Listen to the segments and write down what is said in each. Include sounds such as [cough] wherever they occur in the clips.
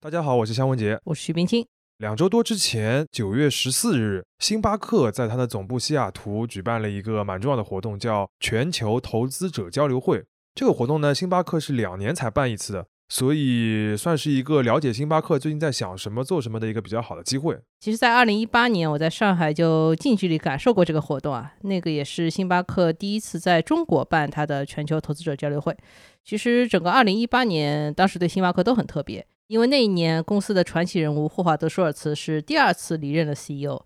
大家好，我是香文杰。我是徐冰清。两周多之前，九月十四日，星巴克在它的总部西雅图举办了一个蛮重要的活动，叫全球投资者交流会。这个活动呢，星巴克是两年才办一次的，所以算是一个了解星巴克最近在想什么、做什么的一个比较好的机会。其实，在二零一八年，我在上海就近距离感受过这个活动啊，那个也是星巴克第一次在中国办它的全球投资者交流会。其实，整个二零一八年，当时对星巴克都很特别。因为那一年公司的传奇人物霍华德·舒尔茨是第二次离任了 CEO，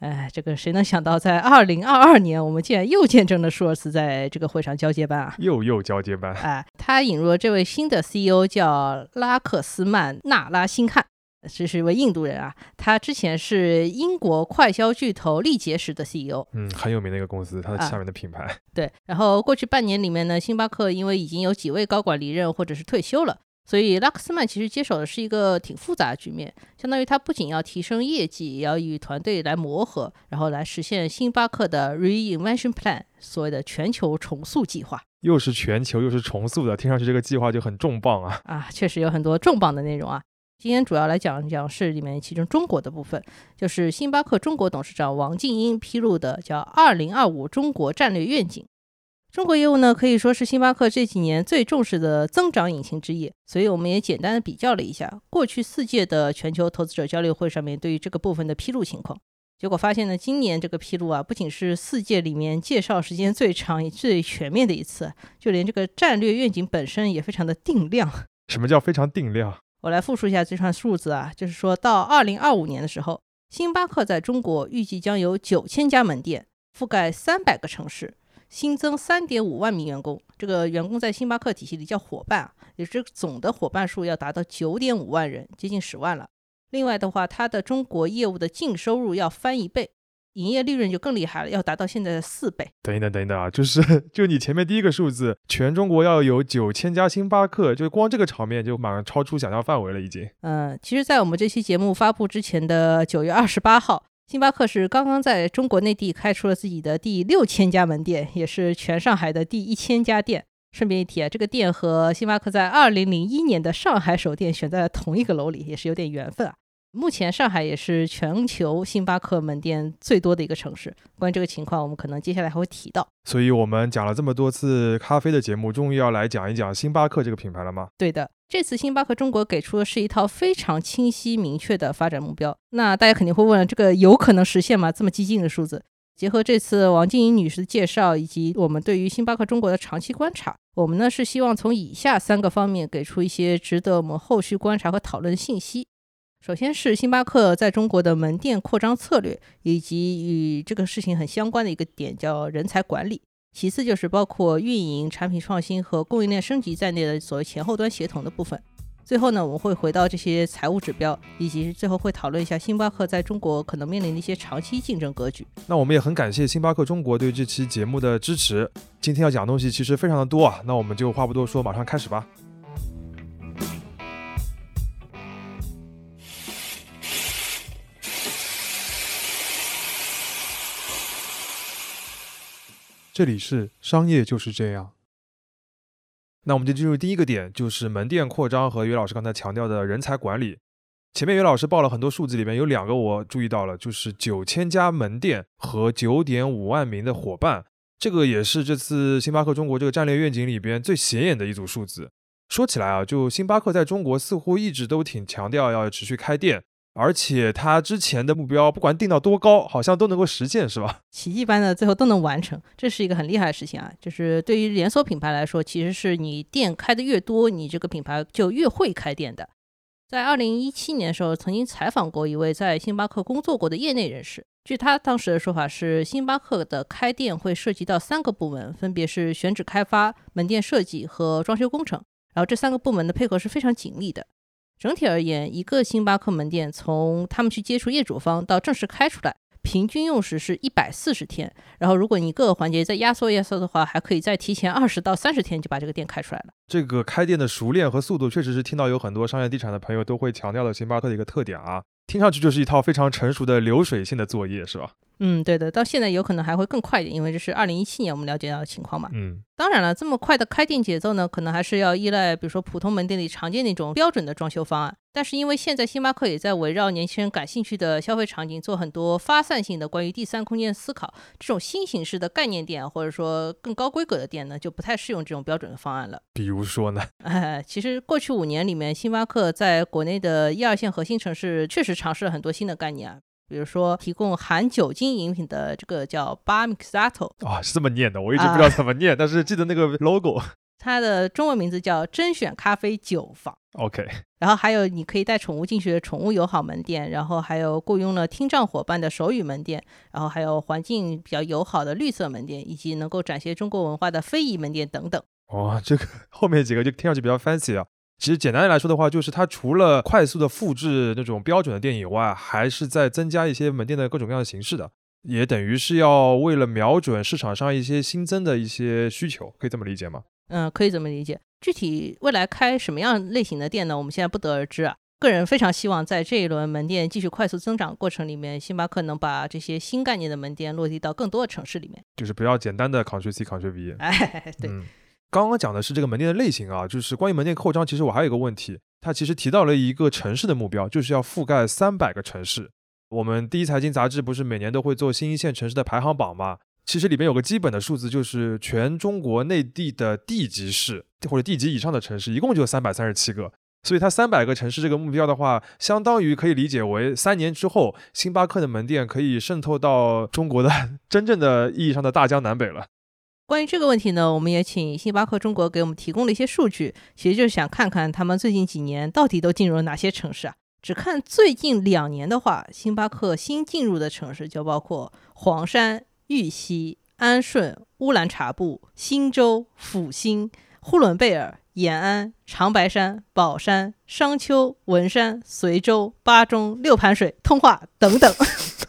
哎，这个谁能想到，在二零二二年，我们竟然又见证了舒尔茨在这个会上交接班啊！又又交接班，哎，他引入了这位新的 CEO，叫拉克斯曼·纳拉辛汉，这是一位印度人啊。他之前是英国快消巨头力杰时的 CEO，嗯，很有名的一个公司，它的下面的品牌。对，然后过去半年里面呢，星巴克因为已经有几位高管离任或者是退休了。所以拉克斯曼其实接手的是一个挺复杂的局面，相当于他不仅要提升业绩，也要与团队来磨合，然后来实现星巴克的 Reinvention Plan，所谓的全球重塑计划。又是全球又是重塑的，听上去这个计划就很重磅啊！啊，确实有很多重磅的内容啊。今天主要来讲讲是里面其中中国的部分，就是星巴克中国董事长王静英披露的叫“二零二五中国战略愿景”。中国业务呢，可以说是星巴克这几年最重视的增长引擎之一，所以我们也简单的比较了一下过去四届的全球投资者交流会上面对于这个部分的披露情况，结果发现呢，今年这个披露啊，不仅是四届里面介绍时间最长、最全面的一次，就连这个战略愿景本身也非常的定量。什么叫非常定量？[laughs] 我来复述一下这串数字啊，就是说到二零二五年的时候，星巴克在中国预计将有九千家门店，覆盖三百个城市。新增三点五万名员工，这个员工在星巴克体系里叫伙伴啊，也是总的伙伴数要达到九点五万人，接近十万了。另外的话，它的中国业务的净收入要翻一倍，营业利润就更厉害了，要达到现在的四倍。等一等，等一等啊，就是 [laughs] 就你前面第一个数字，全中国要有九千家星巴克，就光这个场面就马上超出想象范围了，已经。嗯，其实，在我们这期节目发布之前的九月二十八号。星巴克是刚刚在中国内地开出了自己的第六千家门店，也是全上海的第一千家店。顺便一提啊，这个店和星巴克在二零零一年的上海首店选在了同一个楼里，也是有点缘分啊。目前上海也是全球星巴克门店最多的一个城市。关于这个情况，我们可能接下来还会提到。所以，我们讲了这么多次咖啡的节目，终于要来讲一讲星巴克这个品牌了吗？对的。这次星巴克中国给出的是一套非常清晰明确的发展目标，那大家肯定会问：这个有可能实现吗？这么激进的数字？结合这次王静怡女士的介绍，以及我们对于星巴克中国的长期观察，我们呢是希望从以下三个方面给出一些值得我们后续观察和讨论的信息。首先是星巴克在中国的门店扩张策略，以及与这个事情很相关的一个点，叫人才管理。其次就是包括运营、产品创新和供应链升级在内的所谓前后端协同的部分。最后呢，我们会回到这些财务指标，以及最后会讨论一下星巴克在中国可能面临的一些长期竞争格局。那我们也很感谢星巴克中国对这期节目的支持。今天要讲的东西其实非常的多啊，那我们就话不多说，马上开始吧。这里是商业就是这样。那我们就进入第一个点，就是门店扩张和岳老师刚才强调的人才管理。前面岳老师报了很多数字，里面有两个我注意到了，就是九千家门店和九点五万名的伙伴，这个也是这次星巴克中国这个战略愿景里边最显眼的一组数字。说起来啊，就星巴克在中国似乎一直都挺强调要持续开店。而且他之前的目标，不管定到多高，好像都能够实现，是吧？[laughs] 奇迹般的最后都能完成，这是一个很厉害的事情啊！就是对于连锁品牌来说，其实是你店开的越多，你这个品牌就越会开店的。在二零一七年的时候，曾经采访过一位在星巴克工作过的业内人士，据他当时的说法是，星巴克的开店会涉及到三个部门，分别是选址开发、门店设计和装修工程，然后这三个部门的配合是非常紧密的。整体而言，一个星巴克门店从他们去接触业主方到正式开出来，平均用时是一百四十天。然后，如果你各个环节再压缩压缩的话，还可以再提前二十到三十天就把这个店开出来了。这个开店的熟练和速度，确实是听到有很多商业地产的朋友都会强调的星巴克的一个特点啊。听上去就是一套非常成熟的流水线的作业，是吧？嗯，对的，到现在有可能还会更快一点，因为这是二零一七年我们了解到的情况嘛。嗯，当然了，这么快的开店节奏呢，可能还是要依赖，比如说普通门店里常见那种标准的装修方案。但是因为现在星巴克也在围绕年轻人感兴趣的消费场景做很多发散性的关于第三空间思考，这种新形式的概念店或者说更高规格的店呢，就不太适用这种标准的方案了。比如说呢？[laughs] 哎，其实过去五年里面，星巴克在国内的一二线核心城市确实尝试了很多新的概念啊。比如说，提供含酒精饮品的这个叫 Bar Mixato 啊，是这么念的，我一直不知道怎么念，但是记得那个 logo，它的中文名字叫甄选咖啡酒坊。OK，然后还有你可以带宠物进去的宠物友好门店，然后还有雇佣了听障伙伴的手语门店，然后还有环境比较友好的绿色门店，以及能够展现中国文化的非遗门店等等。哇，这个后面几个就听上去比较 fancy 啊。其实简单来说的话，就是它除了快速的复制那种标准的店以外，还是在增加一些门店的各种各样的形式的，也等于是要为了瞄准市场上一些新增的一些需求，可以这么理解吗？嗯，可以这么理解。具体未来开什么样类型的店呢？我们现在不得而知啊。个人非常希望在这一轮门店继续快速增长过程里面，星巴克能把这些新概念的门店落地到更多的城市里面，就是不要简单的 Ctrl C Ctrl V。哎，对。刚刚讲的是这个门店的类型啊，就是关于门店扩张，其实我还有一个问题，它其实提到了一个城市的目标，就是要覆盖三百个城市。我们第一财经杂志不是每年都会做新一线城市的排行榜吗？其实里面有个基本的数字，就是全中国内地的地级市或者地级以上的城市，一共就三百三十七个。所以它三百个城市这个目标的话，相当于可以理解为三年之后，星巴克的门店可以渗透到中国的 [laughs] 真正的意义上的大江南北了。关于这个问题呢，我们也请星巴克中国给我们提供了一些数据，其实就是想看看他们最近几年到底都进入了哪些城市啊？只看最近两年的话，星巴克新进入的城市就包括黄山、玉溪、安顺、乌兰察布、新州、阜新、呼伦贝尔、延安、长白山、宝山、商丘、文山、随州、巴中、六盘水、通化等等。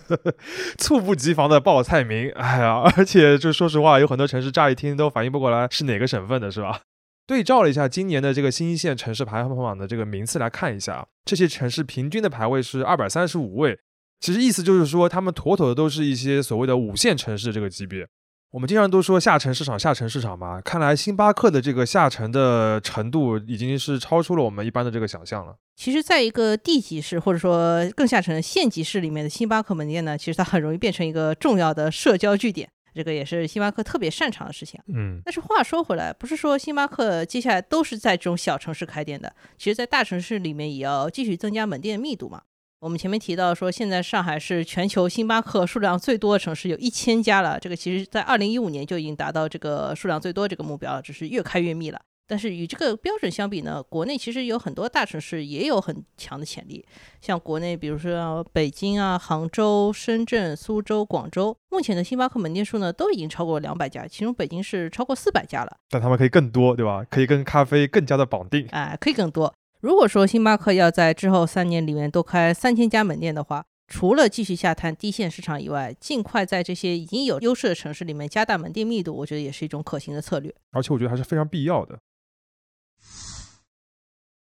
[laughs] 猝不及防的报菜名，哎呀，而且就说实话，有很多城市乍一听都反应不过来是哪个省份的，是吧？对照了一下今年的这个新一线城市排行榜的这个名次来看一下，这些城市平均的排位是二百三十五位，其实意思就是说，他们妥妥的都是一些所谓的五线城市这个级别。我们经常都说下沉市场，下沉市场嘛。看来星巴克的这个下沉的程度已经是超出了我们一般的这个想象了。其实，在一个地级市或者说更下层的县级市里面的星巴克门店呢，其实它很容易变成一个重要的社交据点，这个也是星巴克特别擅长的事情。嗯，但是话说回来，不是说星巴克接下来都是在这种小城市开店的，其实在大城市里面也要继续增加门店的密度嘛。我们前面提到说，现在上海是全球星巴克数量最多的城市，有一千家了。这个其实，在二零一五年就已经达到这个数量最多这个目标了，只是越开越密了。但是与这个标准相比呢，国内其实有很多大城市也有很强的潜力。像国内，比如说北京啊、杭州、深圳、苏州、广州，目前的星巴克门店数呢都已经超过两百家，其中北京是超过四百家了。但他们可以更多，对吧？可以跟咖啡更加的绑定。哎，可以更多。如果说星巴克要在之后三年里面多开三千家门店的话，除了继续下探低线市场以外，尽快在这些已经有优势的城市里面加大门店密度，我觉得也是一种可行的策略。而且我觉得还是非常必要的。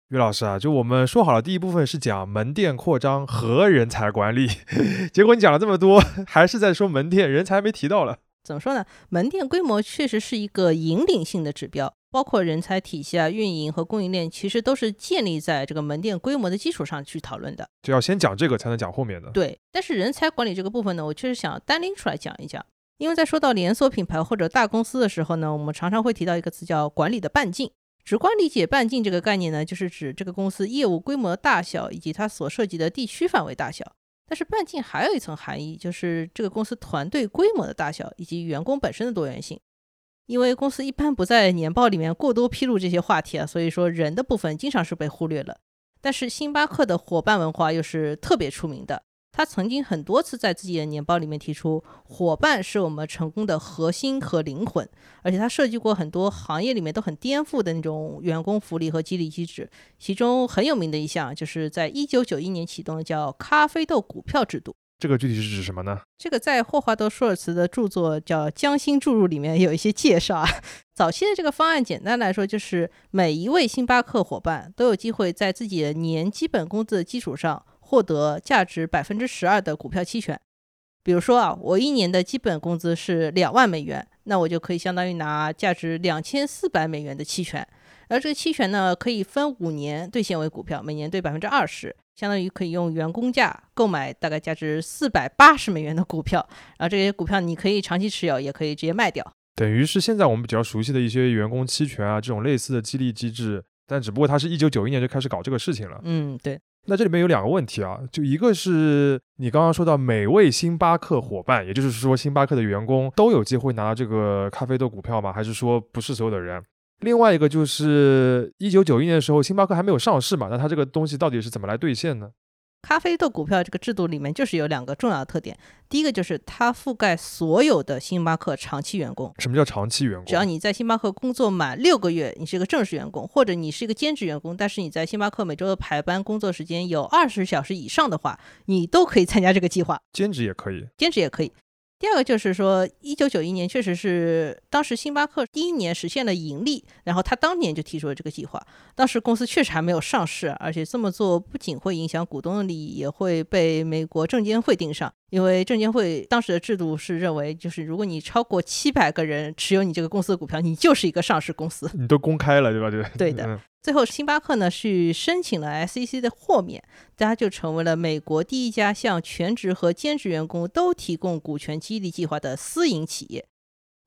于老师啊，就我们说好了，第一部分是讲门店扩张和人才管理，[laughs] 结果你讲了这么多，还是在说门店，人才没提到了。怎么说呢？门店规模确实是一个引领性的指标。包括人才体系啊、运营和供应链，其实都是建立在这个门店规模的基础上去讨论的。就要先讲这个，才能讲后面的。对，但是人才管理这个部分呢，我确实想单拎出来讲一讲。因为在说到连锁品牌或者大公司的时候呢，我们常常会提到一个词叫管理的半径。直观理解半径这个概念呢，就是指这个公司业务规模大小以及它所涉及的地区范围大小。但是半径还有一层含义，就是这个公司团队规模的大小以及员工本身的多元性。因为公司一般不在年报里面过多披露这些话题啊，所以说人的部分经常是被忽略了。但是星巴克的伙伴文化又是特别出名的，他曾经很多次在自己的年报里面提出，伙伴是我们成功的核心和灵魂，而且他设计过很多行业里面都很颠覆的那种员工福利和激励机制，其中很有名的一项就是在一九九一年启动的叫咖啡豆股票制度。这个具体是指什么呢？这个在霍华德·舒尔茨的著作叫《将心注入》里面有一些介绍啊。早期的这个方案，简单来说就是每一位星巴克伙伴都有机会在自己的年基本工资的基础上获得价值百分之十二的股票期权。比如说啊，我一年的基本工资是两万美元，那我就可以相当于拿价值两千四百美元的期权，而这个期权呢，可以分五年兑现为股票，每年兑百分之二十，相当于可以用员工价购买大概价值四百八十美元的股票，然后这些股票你可以长期持有，也可以直接卖掉。等于是现在我们比较熟悉的一些员工期权啊，这种类似的激励机制，但只不过他是一九九一年就开始搞这个事情了。嗯，对。那这里面有两个问题啊，就一个是你刚刚说到每位星巴克伙伴，也就是说星巴克的员工都有机会拿到这个咖啡豆股票吗？还是说不是所有的人？另外一个就是一九九一年的时候，星巴克还没有上市嘛，那它这个东西到底是怎么来兑现呢？咖啡豆股票这个制度里面就是有两个重要的特点，第一个就是它覆盖所有的星巴克长期员工。什么叫长期员工？只要你在星巴克工作满六个月，你是一个正式员工，或者你是一个兼职员工，但是你在星巴克每周的排班工作时间有二十小时以上的话，你都可以参加这个计划。兼职也可以，兼职也可以。第二个就是说，一九九一年确实是当时星巴克第一年实现了盈利，然后他当年就提出了这个计划。当时公司确实还没有上市，而且这么做不仅会影响股东的利益，也会被美国证监会盯上。因为证监会当时的制度是认为，就是如果你超过七百个人持有你这个公司的股票，你就是一个上市公司。你都公开了，对吧？对对的。最后，星巴克呢是申请了 SEC 的豁免，大家就成为了美国第一家向全职和兼职员工都提供股权激励计划的私营企业。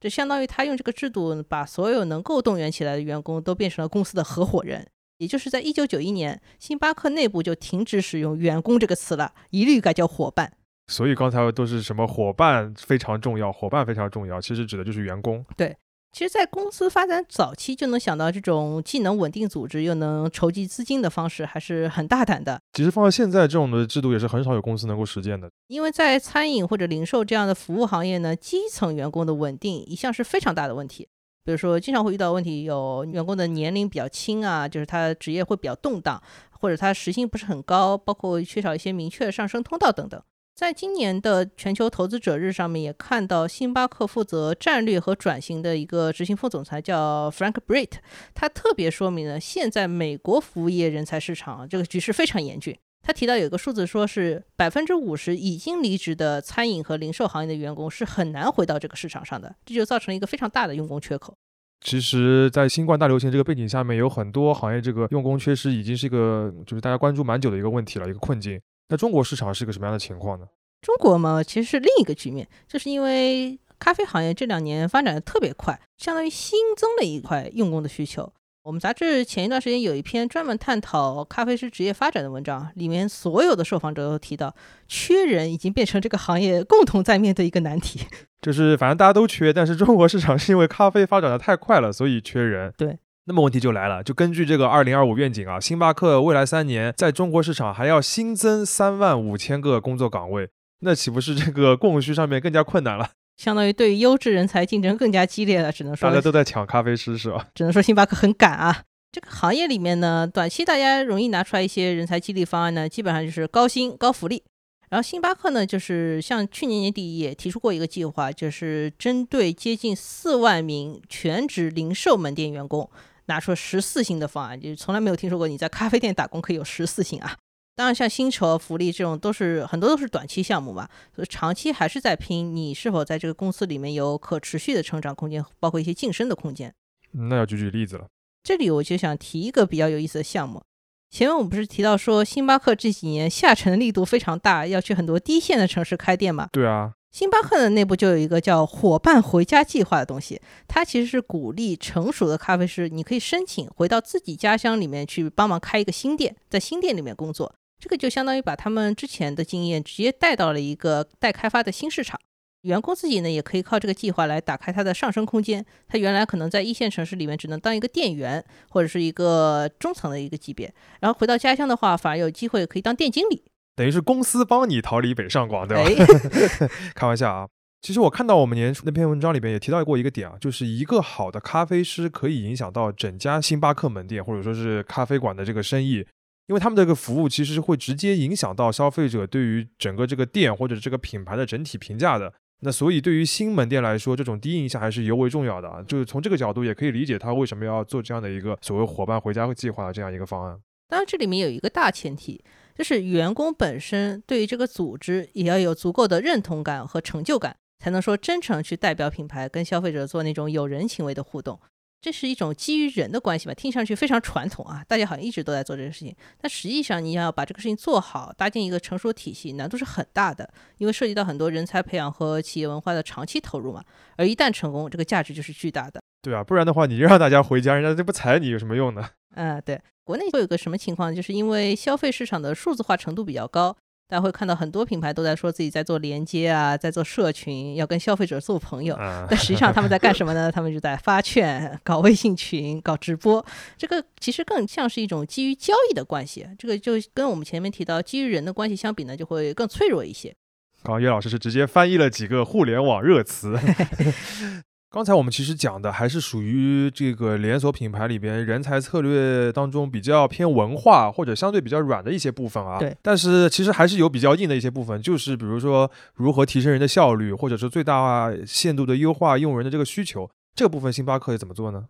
这相当于他用这个制度把所有能够动员起来的员工都变成了公司的合伙人。也就是在一九九一年，星巴克内部就停止使用“员工”这个词了，一律改叫伙伴。所以刚才都是什么伙伴非常重要，伙伴非常重要，其实指的就是员工。对，其实，在公司发展早期就能想到这种既能稳定组织又能筹集资金的方式，还是很大胆的。其实放到现在，这种的制度也是很少有公司能够实践的。因为在餐饮或者零售这样的服务行业呢，基层员工的稳定一向是非常大的问题。比如说，经常会遇到问题，有员工的年龄比较轻啊，就是他职业会比较动荡，或者他时薪不是很高，包括缺少一些明确的上升通道等等。在今年的全球投资者日上面，也看到星巴克负责战略和转型的一个执行副总裁叫 Frank Britt，他特别说明了现在美国服务业人才市场这个局势非常严峻。他提到有一个数字，说是百分之五十已经离职的餐饮和零售行业的员工是很难回到这个市场上的，这就造成了一个非常大的用工缺口。其实，在新冠大流行这个背景下面，有很多行业这个用工缺失已经是一个就是大家关注蛮久的一个问题了，一个困境。那中国市场是个什么样的情况呢？中国嘛，其实是另一个局面，就是因为咖啡行业这两年发展的特别快，相当于新增了一块用工的需求。我们杂志前一段时间有一篇专门探讨咖啡师职业发展的文章，里面所有的受访者都提到，缺人已经变成这个行业共同在面对一个难题。[laughs] 就是反正大家都缺，但是中国市场是因为咖啡发展的太快了，所以缺人。对。那么问题就来了，就根据这个二零二五愿景啊，星巴克未来三年在中国市场还要新增三万五千个工作岗位，那岂不是这个供需上面更加困难了？相当于对优质人才竞争更加激烈了，只能说大家都在抢咖啡师是吧？只能说星巴克很赶啊。这个行业里面呢，短期大家容易拿出来一些人才激励方案呢，基本上就是高薪高福利。然后星巴克呢，就是像去年年底也提出过一个计划，就是针对接近四万名全职零售门店员工。拿出十四星的方案，就是从来没有听说过你在咖啡店打工可以有十四星啊！当然，像薪酬福利这种都是很多都是短期项目嘛，所以长期还是在拼你是否在这个公司里面有可持续的成长空间，包括一些晋升的空间。那要举举例子了。这里我就想提一个比较有意思的项目。前面我们不是提到说星巴克这几年下沉力度非常大，要去很多低线的城市开店嘛？对啊。星巴克的内部就有一个叫“伙伴回家计划”的东西，它其实是鼓励成熟的咖啡师，你可以申请回到自己家乡里面去帮忙开一个新店，在新店里面工作。这个就相当于把他们之前的经验直接带到了一个待开发的新市场。员工自己呢，也可以靠这个计划来打开他的上升空间。他原来可能在一线城市里面只能当一个店员或者是一个中层的一个级别，然后回到家乡的话，反而有机会可以当店经理。等于是公司帮你逃离北上广，对吧？[laughs] 开玩笑啊！其实我看到我们年初那篇文章里边也提到过一个点啊，就是一个好的咖啡师可以影响到整家星巴克门店或者说是咖啡馆的这个生意，因为他们的这个服务其实是会直接影响到消费者对于整个这个店或者这个品牌的整体评价的。那所以对于新门店来说，这种第一印象还是尤为重要的啊。就是从这个角度也可以理解他为什么要做这样的一个所谓伙伴回家计划的这样一个方案。当然，这里面有一个大前提。就是员工本身对于这个组织也要有足够的认同感和成就感，才能说真诚去代表品牌跟消费者做那种有人情味的互动。这是一种基于人的关系吧，听上去非常传统啊，大家好像一直都在做这个事情，但实际上你要把这个事情做好，搭建一个成熟体系，难度是很大的，因为涉及到很多人才培养和企业文化的长期投入嘛。而一旦成功，这个价值就是巨大的。对啊，不然的话，你让大家回家，人家就不裁你，有什么用呢？[laughs] 嗯，对，国内会有个什么情况，就是因为消费市场的数字化程度比较高。大家会看到很多品牌都在说自己在做连接啊，在做社群，要跟消费者做朋友。但实际上他们在干什么呢？他们就在发券、搞微信群、搞直播。这个其实更像是一种基于交易的关系。这个就跟我们前面提到基于人的关系相比呢，就会更脆弱一些。刚刚岳老师是直接翻译了几个互联网热词。[laughs] 刚才我们其实讲的还是属于这个连锁品牌里边人才策略当中比较偏文化或者相对比较软的一些部分啊。对。但是其实还是有比较硬的一些部分，就是比如说如何提升人的效率，或者是最大限度的优化用人的这个需求，这个部分星巴克怎么做呢？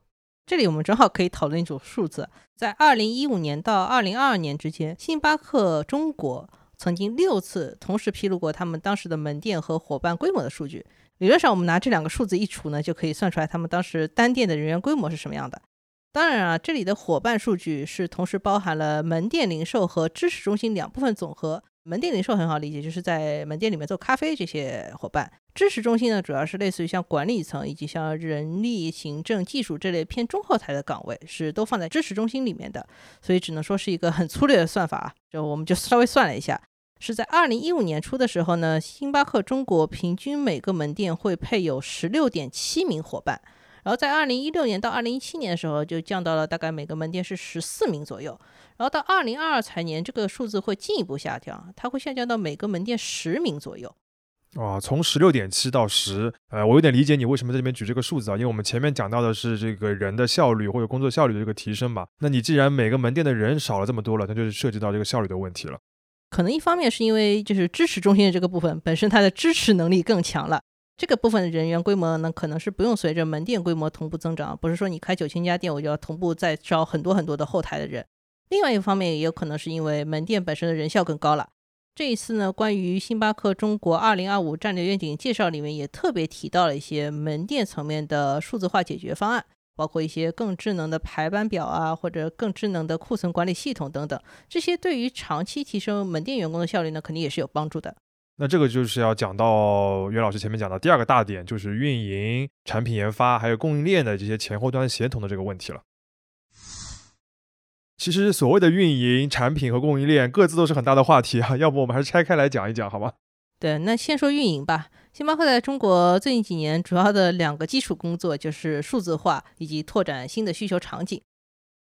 这里我们正好可以讨论一组数字，在二零一五年到二零二二年之间，星巴克中国曾经六次同时披露过他们当时的门店和伙伴规模的数据。理论上，我们拿这两个数字一除呢，就可以算出来他们当时单店的人员规模是什么样的。当然啊，这里的伙伴数据是同时包含了门店零售和知识中心两部分总和。门店零售很好理解，就是在门店里面做咖啡这些伙伴；知识中心呢，主要是类似于像管理层以及像人力、行政、技术这类偏中后台的岗位，是都放在知识中心里面的。所以只能说是一个很粗略的算法啊，就我们就稍微算了一下。是在二零一五年初的时候呢，星巴克中国平均每个门店会配有十六点七名伙伴，然后在二零一六年到二零一七年的时候就降到了大概每个门店是十四名左右，然后到二零二二财年这个数字会进一步下降，它会下降到每个门店十名左右。啊，从十六点七到十，呃，我有点理解你为什么在这边举这个数字啊，因为我们前面讲到的是这个人的效率或者工作效率的这个提升嘛，那你既然每个门店的人少了这么多了，那就是涉及到这个效率的问题了。可能一方面是因为就是支持中心的这个部分本身它的支持能力更强了，这个部分的人员规模呢可能是不用随着门店规模同步增长，不是说你开九千家店我就要同步再招很多很多的后台的人。另外一方面也有可能是因为门店本身的人效更高了。这一次呢，关于星巴克中国二零二五战略愿景介绍里面也特别提到了一些门店层面的数字化解决方案。包括一些更智能的排班表啊，或者更智能的库存管理系统等等，这些对于长期提升门店员工的效率呢，肯定也是有帮助的。那这个就是要讲到袁老师前面讲的第二个大点，就是运营、产品研发还有供应链的这些前后端协同的这个问题了。其实所谓的运营、产品和供应链各自都是很大的话题啊，要不我们还是拆开来讲一讲，好吗？对，那先说运营吧。星巴克在中国最近几年主要的两个基础工作就是数字化以及拓展新的需求场景。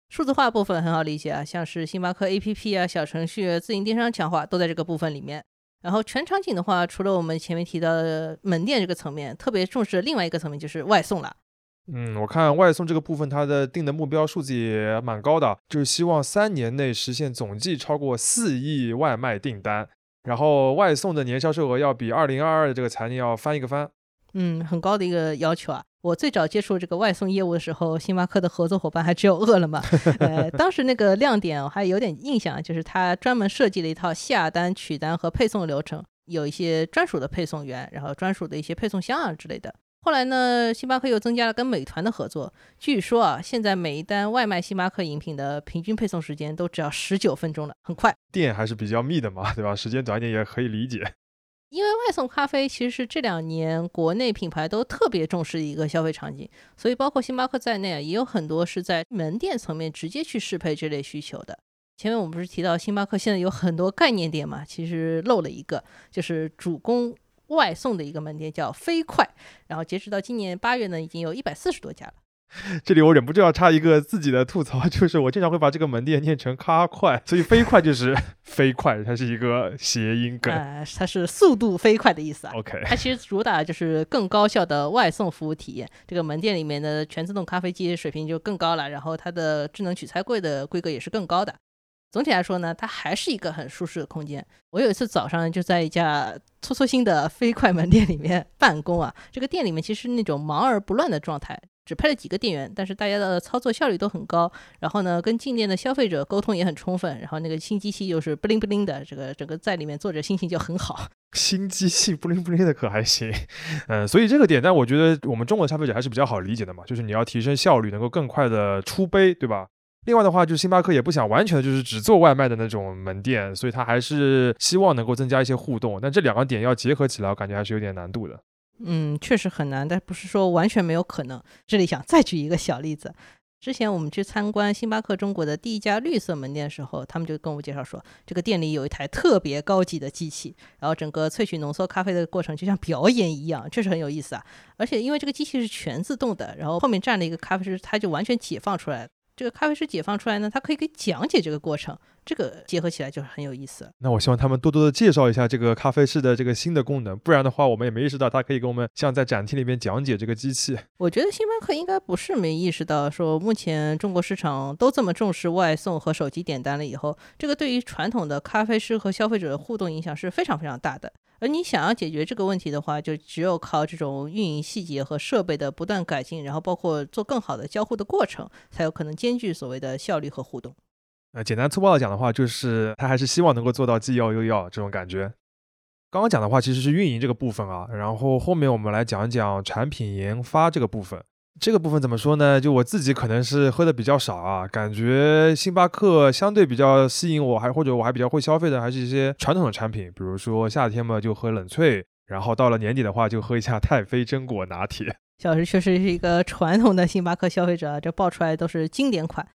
数字化部分很好理解啊，像是星巴克 APP 啊、小程序、自营电商强化都在这个部分里面。然后全场景的话，除了我们前面提到的门店这个层面，特别重视另外一个层面就是外送了。嗯，我看外送这个部分，它的定的目标数字也蛮高的，就是希望三年内实现总计超过四亿外卖订单。然后外送的年销售额要比二零二二的这个财年要翻一个番，嗯，很高的一个要求啊！我最早接触这个外送业务的时候，星巴克的合作伙伴还只有饿了么。呃，当时那个亮点我还有点印象，就是他专门设计了一套下单、取单和配送流程，有一些专属的配送员，然后专属的一些配送箱啊之类的。后来呢，星巴克又增加了跟美团的合作。据说啊，现在每一单外卖星巴克饮品的平均配送时间都只要十九分钟了，很快。店还是比较密的嘛，对吧？时间短一点也可以理解。因为外送咖啡其实是这两年国内品牌都特别重视的一个消费场景，所以包括星巴克在内啊，也有很多是在门店层面直接去适配这类需求的。前面我们不是提到星巴克现在有很多概念店嘛？其实漏了一个，就是主攻。外送的一个门店叫飞快，然后截止到今年八月呢，已经有一百四十多家了。[laughs] 这里我忍不住要插一个自己的吐槽，就是我经常会把这个门店念成咖快，所以飞快就是 [laughs] 飞快，它是一个谐音梗，呃它是速度飞快的意思啊。OK，它其实主打就是更高效的外送服务体验。这个门店里面的全自动咖啡机水平就更高了，然后它的智能取菜柜的规格也是更高的。总体来说呢，它还是一个很舒适的空间。我有一次早上就在一家搓搓新的飞快门店里面办公啊，这个店里面其实那种忙而不乱的状态，只配了几个店员，但是大家的操作效率都很高，然后呢，跟进店的消费者沟通也很充分，然后那个新机器又是不灵不灵的，这个整个在里面坐着心情就很好。[laughs] 新机器不灵不灵的可还行，嗯，所以这个点，但我觉得我们中国消费者还是比较好理解的嘛，就是你要提升效率，能够更快的出杯，对吧？另外的话，就是星巴克也不想完全就是只做外卖的那种门店，所以他还是希望能够增加一些互动。但这两个点要结合起来，我感觉还是有点难度的。嗯，确实很难，但不是说完全没有可能。这里想再举一个小例子，之前我们去参观星巴克中国的第一家绿色门店的时候，他们就跟我介绍说，这个店里有一台特别高级的机器，然后整个萃取浓缩咖啡的过程就像表演一样，确实很有意思啊。而且因为这个机器是全自动的，然后后面站了一个咖啡师，他就完全解放出来。这个咖啡师解放出来呢，他可以给讲解这个过程，这个结合起来就是很有意思。那我希望他们多多的介绍一下这个咖啡室的这个新的功能，不然的话，我们也没意识到它可以给我们像在展厅里面讲解这个机器。我觉得星巴克应该不是没意识到，说目前中国市场都这么重视外送和手机点单了以后，这个对于传统的咖啡师和消费者的互动影响是非常非常大的。而你想要解决这个问题的话，就只有靠这种运营细节和设备的不断改进，然后包括做更好的交互的过程，才有可能兼具所谓的效率和互动。呃，简单粗暴的讲的话，就是他还是希望能够做到既要又要这种感觉。刚刚讲的话其实是运营这个部分啊，然后后面我们来讲讲产品研发这个部分。这个部分怎么说呢？就我自己可能是喝的比较少啊，感觉星巴克相对比较吸引我，还或者我还比较会消费的，还是一些传统的产品，比如说夏天嘛就喝冷萃，然后到了年底的话就喝一下太妃榛果拿铁。小石确实是一个传统的星巴克消费者，这爆出来都是经典款。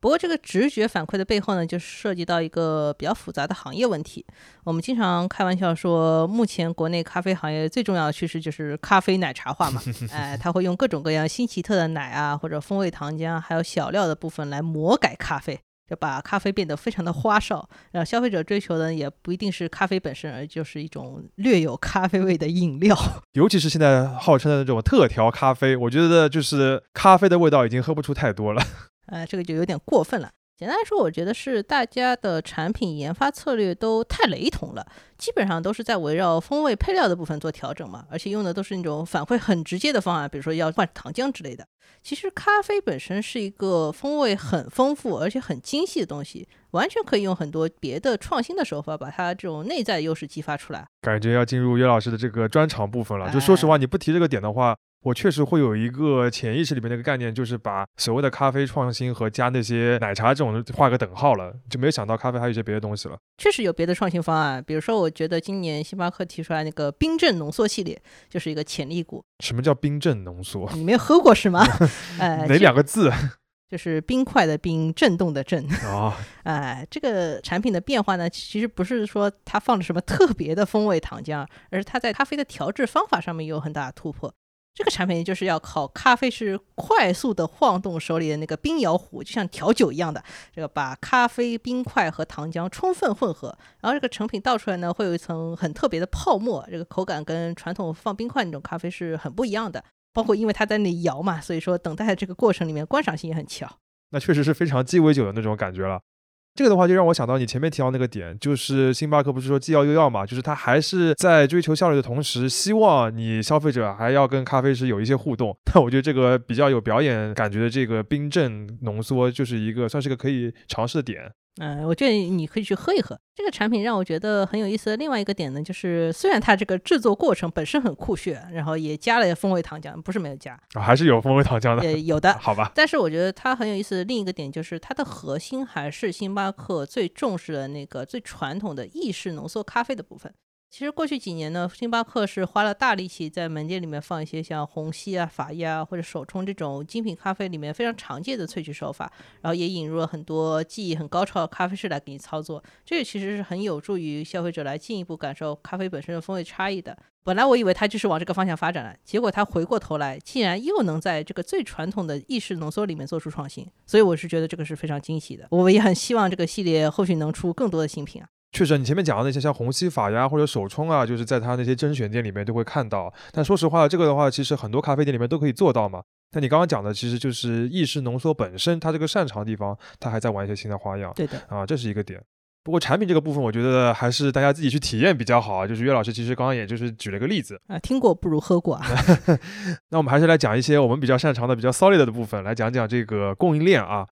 不过，这个直觉反馈的背后呢，就涉及到一个比较复杂的行业问题。我们经常开玩笑说，目前国内咖啡行业最重要的趋势就是咖啡奶茶化嘛。[laughs] 哎，他会用各种各样新奇特的奶啊，或者风味糖浆，还有小料的部分来魔改咖啡，就把咖啡变得非常的花哨。然后消费者追求的也不一定是咖啡本身，而就是一种略有咖啡味的饮料。[laughs] 尤其是现在号称的那种特调咖啡，我觉得就是咖啡的味道已经喝不出太多了。呃，这个就有点过分了。简单来说，我觉得是大家的产品研发策略都太雷同了，基本上都是在围绕风味配料的部分做调整嘛，而且用的都是那种反馈很直接的方案，比如说要换糖浆之类的。其实咖啡本身是一个风味很丰富而且很精细的东西，完全可以用很多别的创新的手法把它这种内在优势激发出来。感觉要进入岳老师的这个专场部分了。就说实话，你不提这个点的话。我确实会有一个潜意识里面的一个概念，就是把所谓的咖啡创新和加那些奶茶这种画个等号了，就没有想到咖啡还有一些别的东西了。确实有别的创新方案，比如说，我觉得今年星巴克提出来那个冰镇浓缩系列就是一个潜力股。什么叫冰镇浓缩？你没有喝过是吗？[laughs] 呃，哪两个字？[laughs] 就是冰块的冰，震动的震。哦，哎，这个产品的变化呢，其实不是说它放了什么特别的风味糖浆，而是它在咖啡的调制方法上面有很大的突破。这个产品就是要靠咖啡师快速的晃动手里的那个冰摇壶，就像调酒一样的，这个把咖啡冰块和糖浆充分混合，然后这个成品倒出来呢，会有一层很特别的泡沫，这个口感跟传统放冰块那种咖啡是很不一样的。包括因为它在那里摇嘛，所以说等待的这个过程里面观赏性也很强。那确实是非常鸡尾酒的那种感觉了。这个的话就让我想到你前面提到那个点，就是星巴克不是说既要又要嘛，就是它还是在追求效率的同时，希望你消费者还要跟咖啡师有一些互动。但 [laughs] 我觉得这个比较有表演感觉的这个冰镇浓缩，就是一个算是个可以尝试的点。嗯，我建议你可以去喝一喝这个产品。让我觉得很有意思的另外一个点呢，就是虽然它这个制作过程本身很酷炫，然后也加了风味糖浆，不是没有加啊，还是有风味糖浆的，呃，有的，好吧。但是我觉得它很有意思的另一个点就是它的核心还是星巴克最重视的那个最传统的意式浓缩咖啡的部分。其实过去几年呢，星巴克是花了大力气在门店里面放一些像虹吸啊、法压啊或者手冲这种精品咖啡里面非常常见的萃取手法，然后也引入了很多技艺很高超的咖啡师来给你操作。这个其实是很有助于消费者来进一步感受咖啡本身的风味差异的。本来我以为它就是往这个方向发展了，结果它回过头来竟然又能在这个最传统的意式浓缩里面做出创新，所以我是觉得这个是非常惊喜的。我也很希望这个系列后续能出更多的新品啊。确实，你前面讲的那些像虹吸法呀或者手冲啊，就是在它那些甄选店里面都会看到。但说实话，这个的话，其实很多咖啡店里面都可以做到嘛。那你刚刚讲的，其实就是意式浓缩本身它这个擅长的地方，它还在玩一些新的花样。对的，啊，这是一个点。不过产品这个部分，我觉得还是大家自己去体验比较好啊。就是岳老师其实刚刚也就是举了个例子啊，听过不如喝过啊。[laughs] 那我们还是来讲一些我们比较擅长的、比较 solid 的部分，来讲讲这个供应链啊。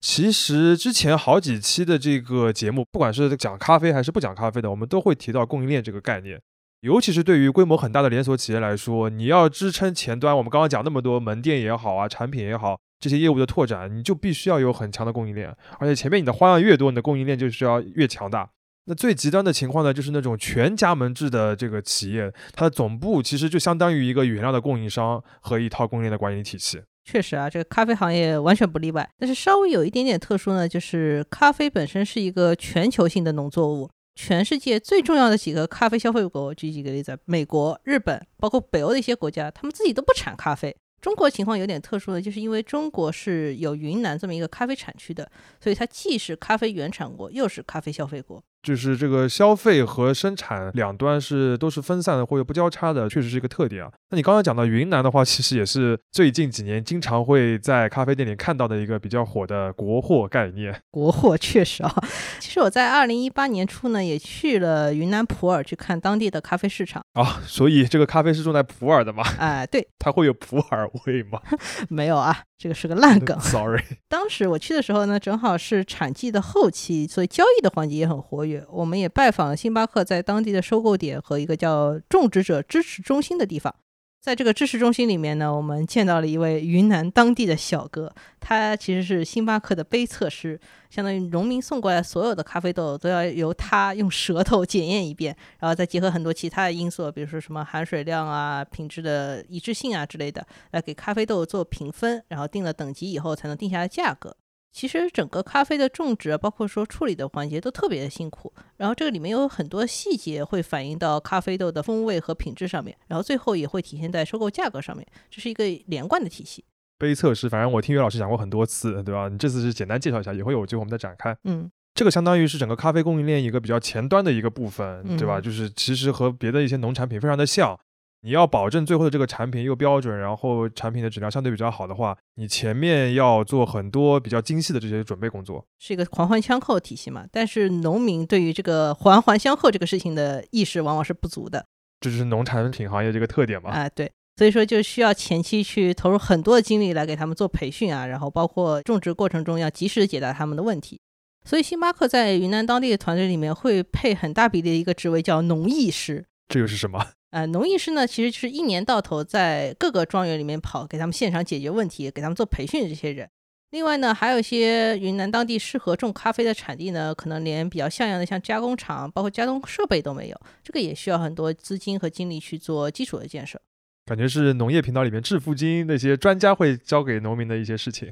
其实之前好几期的这个节目，不管是讲咖啡还是不讲咖啡的，我们都会提到供应链这个概念。尤其是对于规模很大的连锁企业来说，你要支撑前端，我们刚刚讲那么多门店也好啊，产品也好。这些业务的拓展，你就必须要有很强的供应链，而且前面你的花样越多，你的供应链就是要越强大。那最极端的情况呢，就是那种全加盟制的这个企业，它的总部其实就相当于一个原料的供应商和一套供应链的管理体系。确实啊，这个咖啡行业完全不例外。但是稍微有一点点特殊呢，就是咖啡本身是一个全球性的农作物，全世界最重要的几个咖啡消费国，举几个例子：美国、日本，包括北欧的一些国家，他们自己都不产咖啡。中国情况有点特殊的，就是因为中国是有云南这么一个咖啡产区的，所以它既是咖啡原产国，又是咖啡消费国。就是这个消费和生产两端是都是分散的或者不交叉的，确实是一个特点啊。那你刚刚讲到云南的话，其实也是最近几年经常会在咖啡店里看到的一个比较火的国货概念。国货确实啊，其实我在二零一八年初呢，也去了云南普洱去看当地的咖啡市场啊。所以这个咖啡是种在普洱的吗？哎，对，它会有普洱味吗？[laughs] 没有啊。这个是个烂梗，Sorry。当时我去的时候呢，正好是产季的后期，所以交易的环节也很活跃。我们也拜访了星巴克在当地的收购点和一个叫种植者支持中心的地方。在这个支持中心里面呢，我们见到了一位云南当地的小哥，他其实是星巴克的杯测师，相当于农民送过来所有的咖啡豆都要由他用舌头检验一遍，然后再结合很多其他的因素，比如说什么含水量啊、品质的一致性啊之类的，来给咖啡豆做评分，然后定了等级以后才能定下来价格。其实整个咖啡的种植，包括说处理的环节都特别的辛苦，然后这个里面有很多细节会反映到咖啡豆的风味和品质上面，然后最后也会体现在收购价格上面，这是一个连贯的体系。杯测试，反正我听岳老师讲过很多次，对吧？你这次是简单介绍一下，以后有机会我们再展开。嗯，这个相当于是整个咖啡供应链一个比较前端的一个部分，对吧？就是其实和别的一些农产品非常的像。你要保证最后的这个产品又标准，然后产品的质量相对比较好的话，你前面要做很多比较精细的这些准备工作，是一个环环相扣体系嘛。但是农民对于这个环环相扣这个事情的意识往往是不足的，这就是农产品行业这个特点嘛。啊，对，所以说就需要前期去投入很多的精力来给他们做培训啊，然后包括种植过程中要及时的解答他们的问题。所以星巴克在云南当地的团队里面会配很大比例的一个职位叫农艺师，这又是什么？呃，农艺师呢，其实就是一年到头在各个庄园里面跑，给他们现场解决问题，给他们做培训的这些人。另外呢，还有一些云南当地适合种咖啡的产地呢，可能连比较像样的像加工厂，包括加工设备都没有，这个也需要很多资金和精力去做基础的建设。感觉是农业频道里面致富经那些专家会教给农民的一些事情。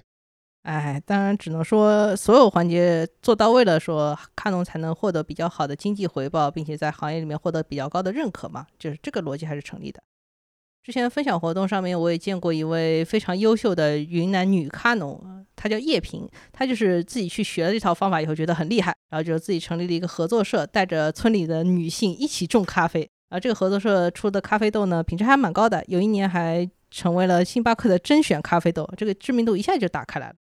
哎，当然只能说所有环节做到位了，说卡农才能获得比较好的经济回报，并且在行业里面获得比较高的认可嘛，就是这个逻辑还是成立的。之前分享活动上面我也见过一位非常优秀的云南女咖农，她叫叶萍，她就是自己去学了这套方法以后觉得很厉害，然后就自己成立了一个合作社，带着村里的女性一起种咖啡。而，这个合作社出的咖啡豆呢，品质还蛮高的，有一年还成为了星巴克的甄选咖啡豆，这个知名度一下就打开来了。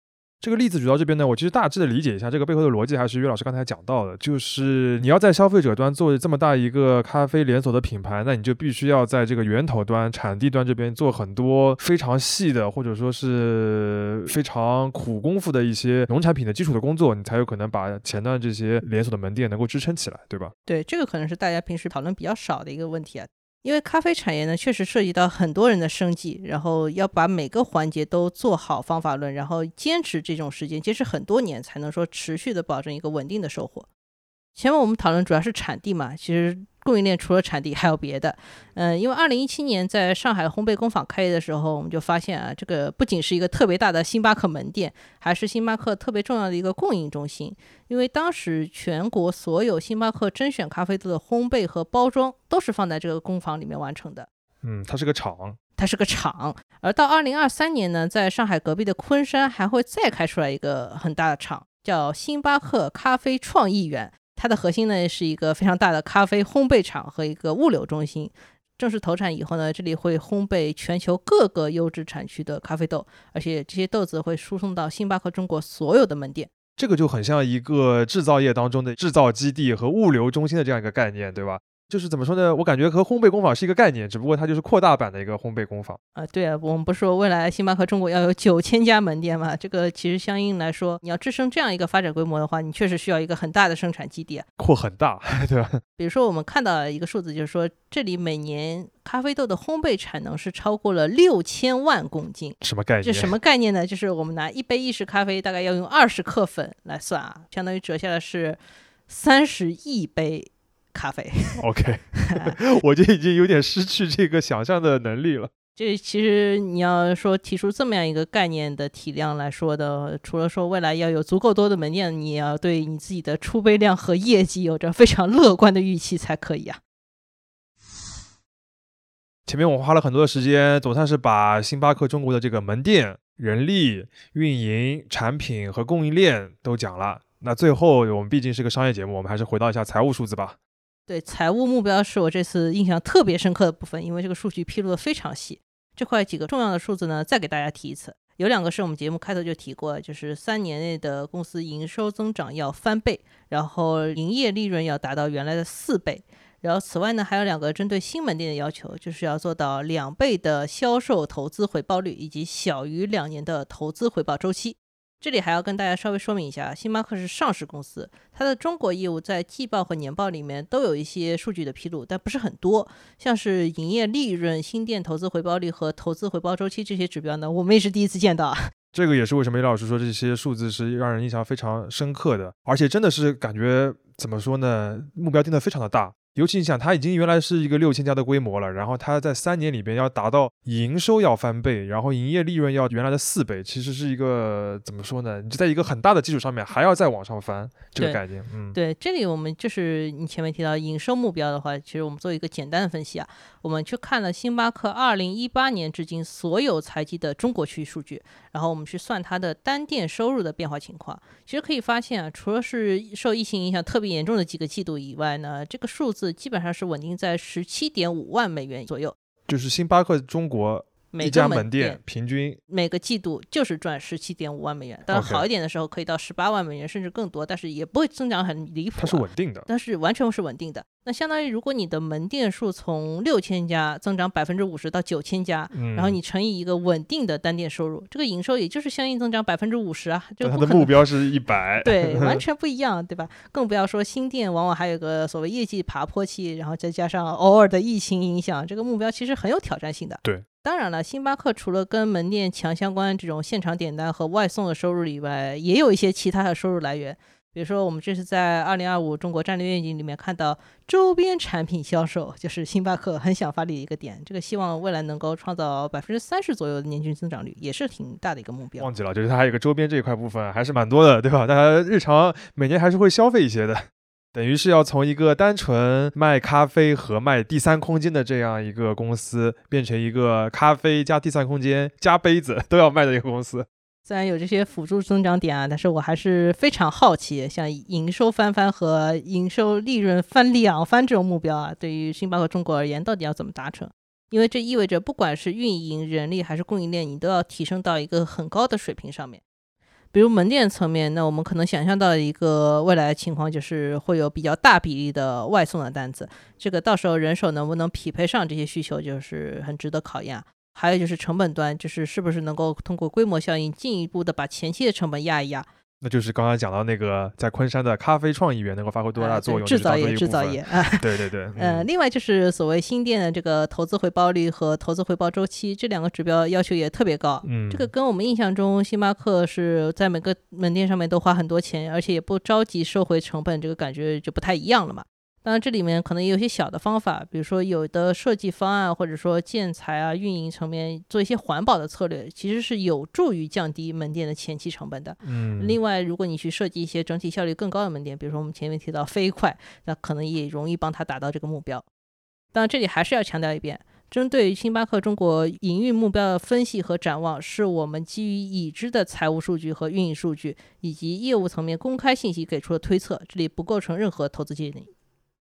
这个例子举到这边呢，我其实大致的理解一下这个背后的逻辑，还是岳老师刚才讲到的，就是你要在消费者端做这么大一个咖啡连锁的品牌，那你就必须要在这个源头端、产地端这边做很多非常细的，或者说是非常苦功夫的一些农产品的基础的工作，你才有可能把前端这些连锁的门店能够支撑起来，对吧？对，这个可能是大家平时讨论比较少的一个问题啊。因为咖啡产业呢，确实涉及到很多人的生计，然后要把每个环节都做好方法论，然后坚持这种时间，坚持很多年，才能说持续的保证一个稳定的收获。前面我们讨论主要是产地嘛，其实。供应链除了产地还有别的，嗯，因为二零一七年在上海烘焙工坊开业的时候，我们就发现啊，这个不仅是一个特别大的星巴克门店，还是星巴克特别重要的一个供应中心。因为当时全国所有星巴克甄选咖啡豆的烘焙和包装都是放在这个工坊里面完成的。嗯，它是个厂，它是个厂。而到二零二三年呢，在上海隔壁的昆山还会再开出来一个很大的厂，叫星巴克咖啡创意园。它的核心呢是一个非常大的咖啡烘焙厂和一个物流中心。正式投产以后呢，这里会烘焙全球各个优质产区的咖啡豆，而且这些豆子会输送到星巴克中国所有的门店。这个就很像一个制造业当中的制造基地和物流中心的这样一个概念，对吧？就是怎么说呢？我感觉和烘焙工坊是一个概念，只不过它就是扩大版的一个烘焙工坊啊。对啊，我们不是说未来星巴克中国要有九千家门店嘛？这个其实相应来说，你要支撑这样一个发展规模的话，你确实需要一个很大的生产基地，啊扩很大，[laughs] 对吧？比如说我们看到一个数字，就是说这里每年咖啡豆的烘焙产能是超过了六千万公斤。什么概念？这什么概念呢？就是我们拿一杯意式咖啡大概要用二十克粉来算啊，相当于折下来是三十亿杯。咖啡，OK，[laughs] 我就已经有点失去这个想象的能力了。这其实你要说提出这么样一个概念的体量来说的，除了说未来要有足够多的门店，你也要对你自己的出杯量和业绩有着非常乐观的预期才可以啊。前面我花了很多的时间，总算是把星巴克中国的这个门店、人力、运营、产品和供应链都讲了。那最后我们毕竟是个商业节目，我们还是回到一下财务数字吧。对财务目标是我这次印象特别深刻的部分，因为这个数据披露的非常细。这块几个重要的数字呢，再给大家提一次。有两个是我们节目开头就提过，就是三年内的公司营收增长要翻倍，然后营业利润要达到原来的四倍。然后此外呢，还有两个针对新门店的要求，就是要做到两倍的销售投资回报率，以及小于两年的投资回报周期。这里还要跟大家稍微说明一下，星巴克是上市公司，它的中国业务在季报和年报里面都有一些数据的披露，但不是很多。像是营业利润、新店投资回报率和投资回报周期这些指标呢，我们也是第一次见到。[laughs] 这个也是为什么叶老师说这些数字是让人印象非常深刻的，而且真的是感觉怎么说呢？目标定的非常的大。尤其你想，它已经原来是一个六千家的规模了，然后它在三年里边要达到营收要翻倍，然后营业利润要原来的四倍，其实是一个怎么说呢？你就在一个很大的基础上面还要再往上翻，这个概念，嗯，对，这里我们就是你前面提到营收目标的话，其实我们做一个简单的分析啊，我们去看了星巴克二零一八年至今所有财季的中国区数据，然后我们去算它的单店收入的变化情况，其实可以发现啊，除了是受疫情影响特别严重的几个季度以外呢，这个数字。基本上是稳定在十七点五万美元左右，就是星巴克中国每家门店平均每个季度就是赚十七点五万美元，当然好一点的时候可以到十八万美元甚至更多，但是也不会增长很离谱。它是稳定的，但是完全是稳定的。那相当于，如果你的门店数从六千家增长百分之五十到九千家，然后你乘以一个稳定的单店收入，这个营收也就是相应增长百分之五十啊。就它的目标是一百，对，[laughs] 完全不一样，对吧？更不要说新店，往往还有个所谓业绩爬坡期，然后再加上偶尔的疫情影响，这个目标其实很有挑战性的。对，当然了，星巴克除了跟门店强相关这种现场点单和外送的收入以外，也有一些其他的收入来源。比如说，我们这是在二零二五中国战略愿景里面看到周边产品销售，就是星巴克很想发力的一个点。这个希望未来能够创造百分之三十左右的年均增长率，也是挺大的一个目标。忘记了，就是它还有个周边这一块部分，还是蛮多的，对吧？大家日常每年还是会消费一些的，等于是要从一个单纯卖咖啡和卖第三空间的这样一个公司，变成一个咖啡加第三空间加杯子都要卖的一个公司。虽然有这些辅助增长点啊，但是我还是非常好奇，像营收翻番和营收利润翻两番这种目标啊，对于星巴克中国而言，到底要怎么达成？因为这意味着，不管是运营、人力还是供应链，你都要提升到一个很高的水平上面。比如门店层面，那我们可能想象到一个未来情况，就是会有比较大比例的外送的单子，这个到时候人手能不能匹配上这些需求，就是很值得考验。还有就是成本端，就是是不是能够通过规模效应进一步的把前期的成本压一压？那就是刚刚讲到那个在昆山的咖啡创意园能够发挥多大作用？制造业，制造业啊，对对对。[laughs] 呃，另外就是所谓新店的这个投资回报率和投资回报周期这两个指标要求也特别高。嗯，这个跟我们印象中星巴克是在每个门店上面都花很多钱，而且也不着急收回成本，这个感觉就不太一样了嘛。当然，这里面可能也有些小的方法，比如说有的设计方案，或者说建材啊、运营层面做一些环保的策略，其实是有助于降低门店的前期成本的。嗯，另外，如果你去设计一些整体效率更高的门店，比如说我们前面提到飞快，那可能也容易帮他达到这个目标。当然，这里还是要强调一遍，针对星巴克中国营运目标的分析和展望，是我们基于已知的财务数据和运营数据以及业务层面公开信息给出的推测，这里不构成任何投资建议。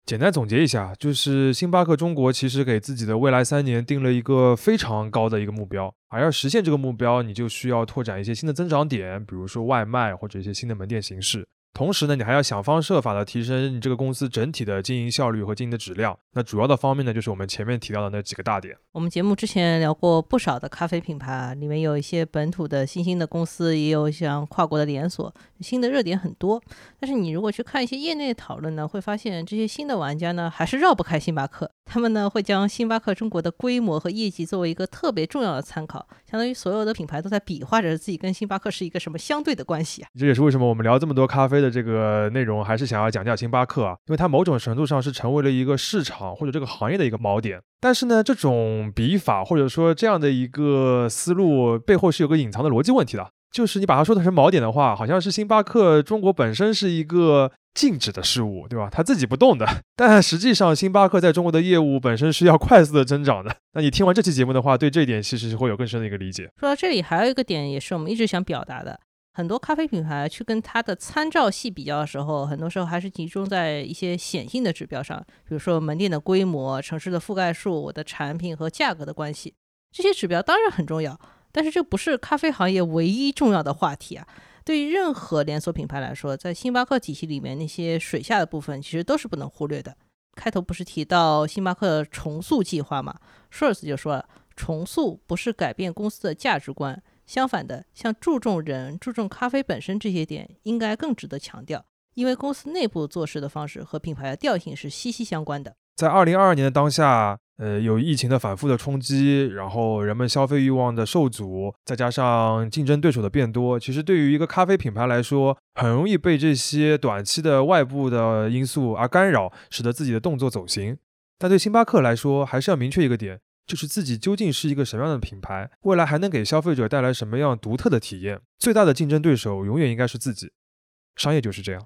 简单总结一下，就是星巴克中国其实给自己的未来三年定了一个非常高的一个目标，而要实现这个目标，你就需要拓展一些新的增长点，比如说外卖或者一些新的门店形式。同时呢，你还要想方设法的提升你这个公司整体的经营效率和经营的质量。那主要的方面呢，就是我们前面提到的那几个大点。我们节目之前聊过不少的咖啡品牌，里面有一些本土的新兴的公司，也有像跨国的连锁，新的热点很多。但是你如果去看一些业内讨论呢，会发现这些新的玩家呢，还是绕不开星巴克。他们呢会将星巴克中国的规模和业绩作为一个特别重要的参考，相当于所有的品牌都在比划着自己跟星巴克是一个什么相对的关系啊。这也是为什么我们聊这么多咖啡的这个内容，还是想要讲讲星巴克啊，因为它某种程度上是成为了一个市场或者这个行业的一个锚点。但是呢，这种比法或者说这样的一个思路背后是有个隐藏的逻辑问题的。就是你把它说的成锚点的话，好像是星巴克中国本身是一个静止的事物，对吧？它自己不动的。[laughs] 但实际上，星巴克在中国的业务本身是要快速的增长的。[laughs] 那你听完这期节目的话，对这一点其实是会有更深的一个理解。说到这里，还有一个点也是我们一直想表达的：很多咖啡品牌去跟它的参照系比较的时候，很多时候还是集中在一些显性的指标上，比如说门店的规模、城市的覆盖数、我的产品和价格的关系。这些指标当然很重要。但是这不是咖啡行业唯一重要的话题啊！对于任何连锁品牌来说，在星巴克体系里面，那些水下的部分其实都是不能忽略的。开头不是提到星巴克重塑计划吗 s h o r t s 就说了，重塑不是改变公司的价值观，相反的，像注重人、注重咖啡本身这些点，应该更值得强调，因为公司内部做事的方式和品牌的调性是息息相关的。在二零二二年的当下，呃，有疫情的反复的冲击，然后人们消费欲望的受阻，再加上竞争对手的变多，其实对于一个咖啡品牌来说，很容易被这些短期的外部的因素而干扰，使得自己的动作走形。但对星巴克来说，还是要明确一个点，就是自己究竟是一个什么样的品牌，未来还能给消费者带来什么样独特的体验。最大的竞争对手永远应该是自己，商业就是这样。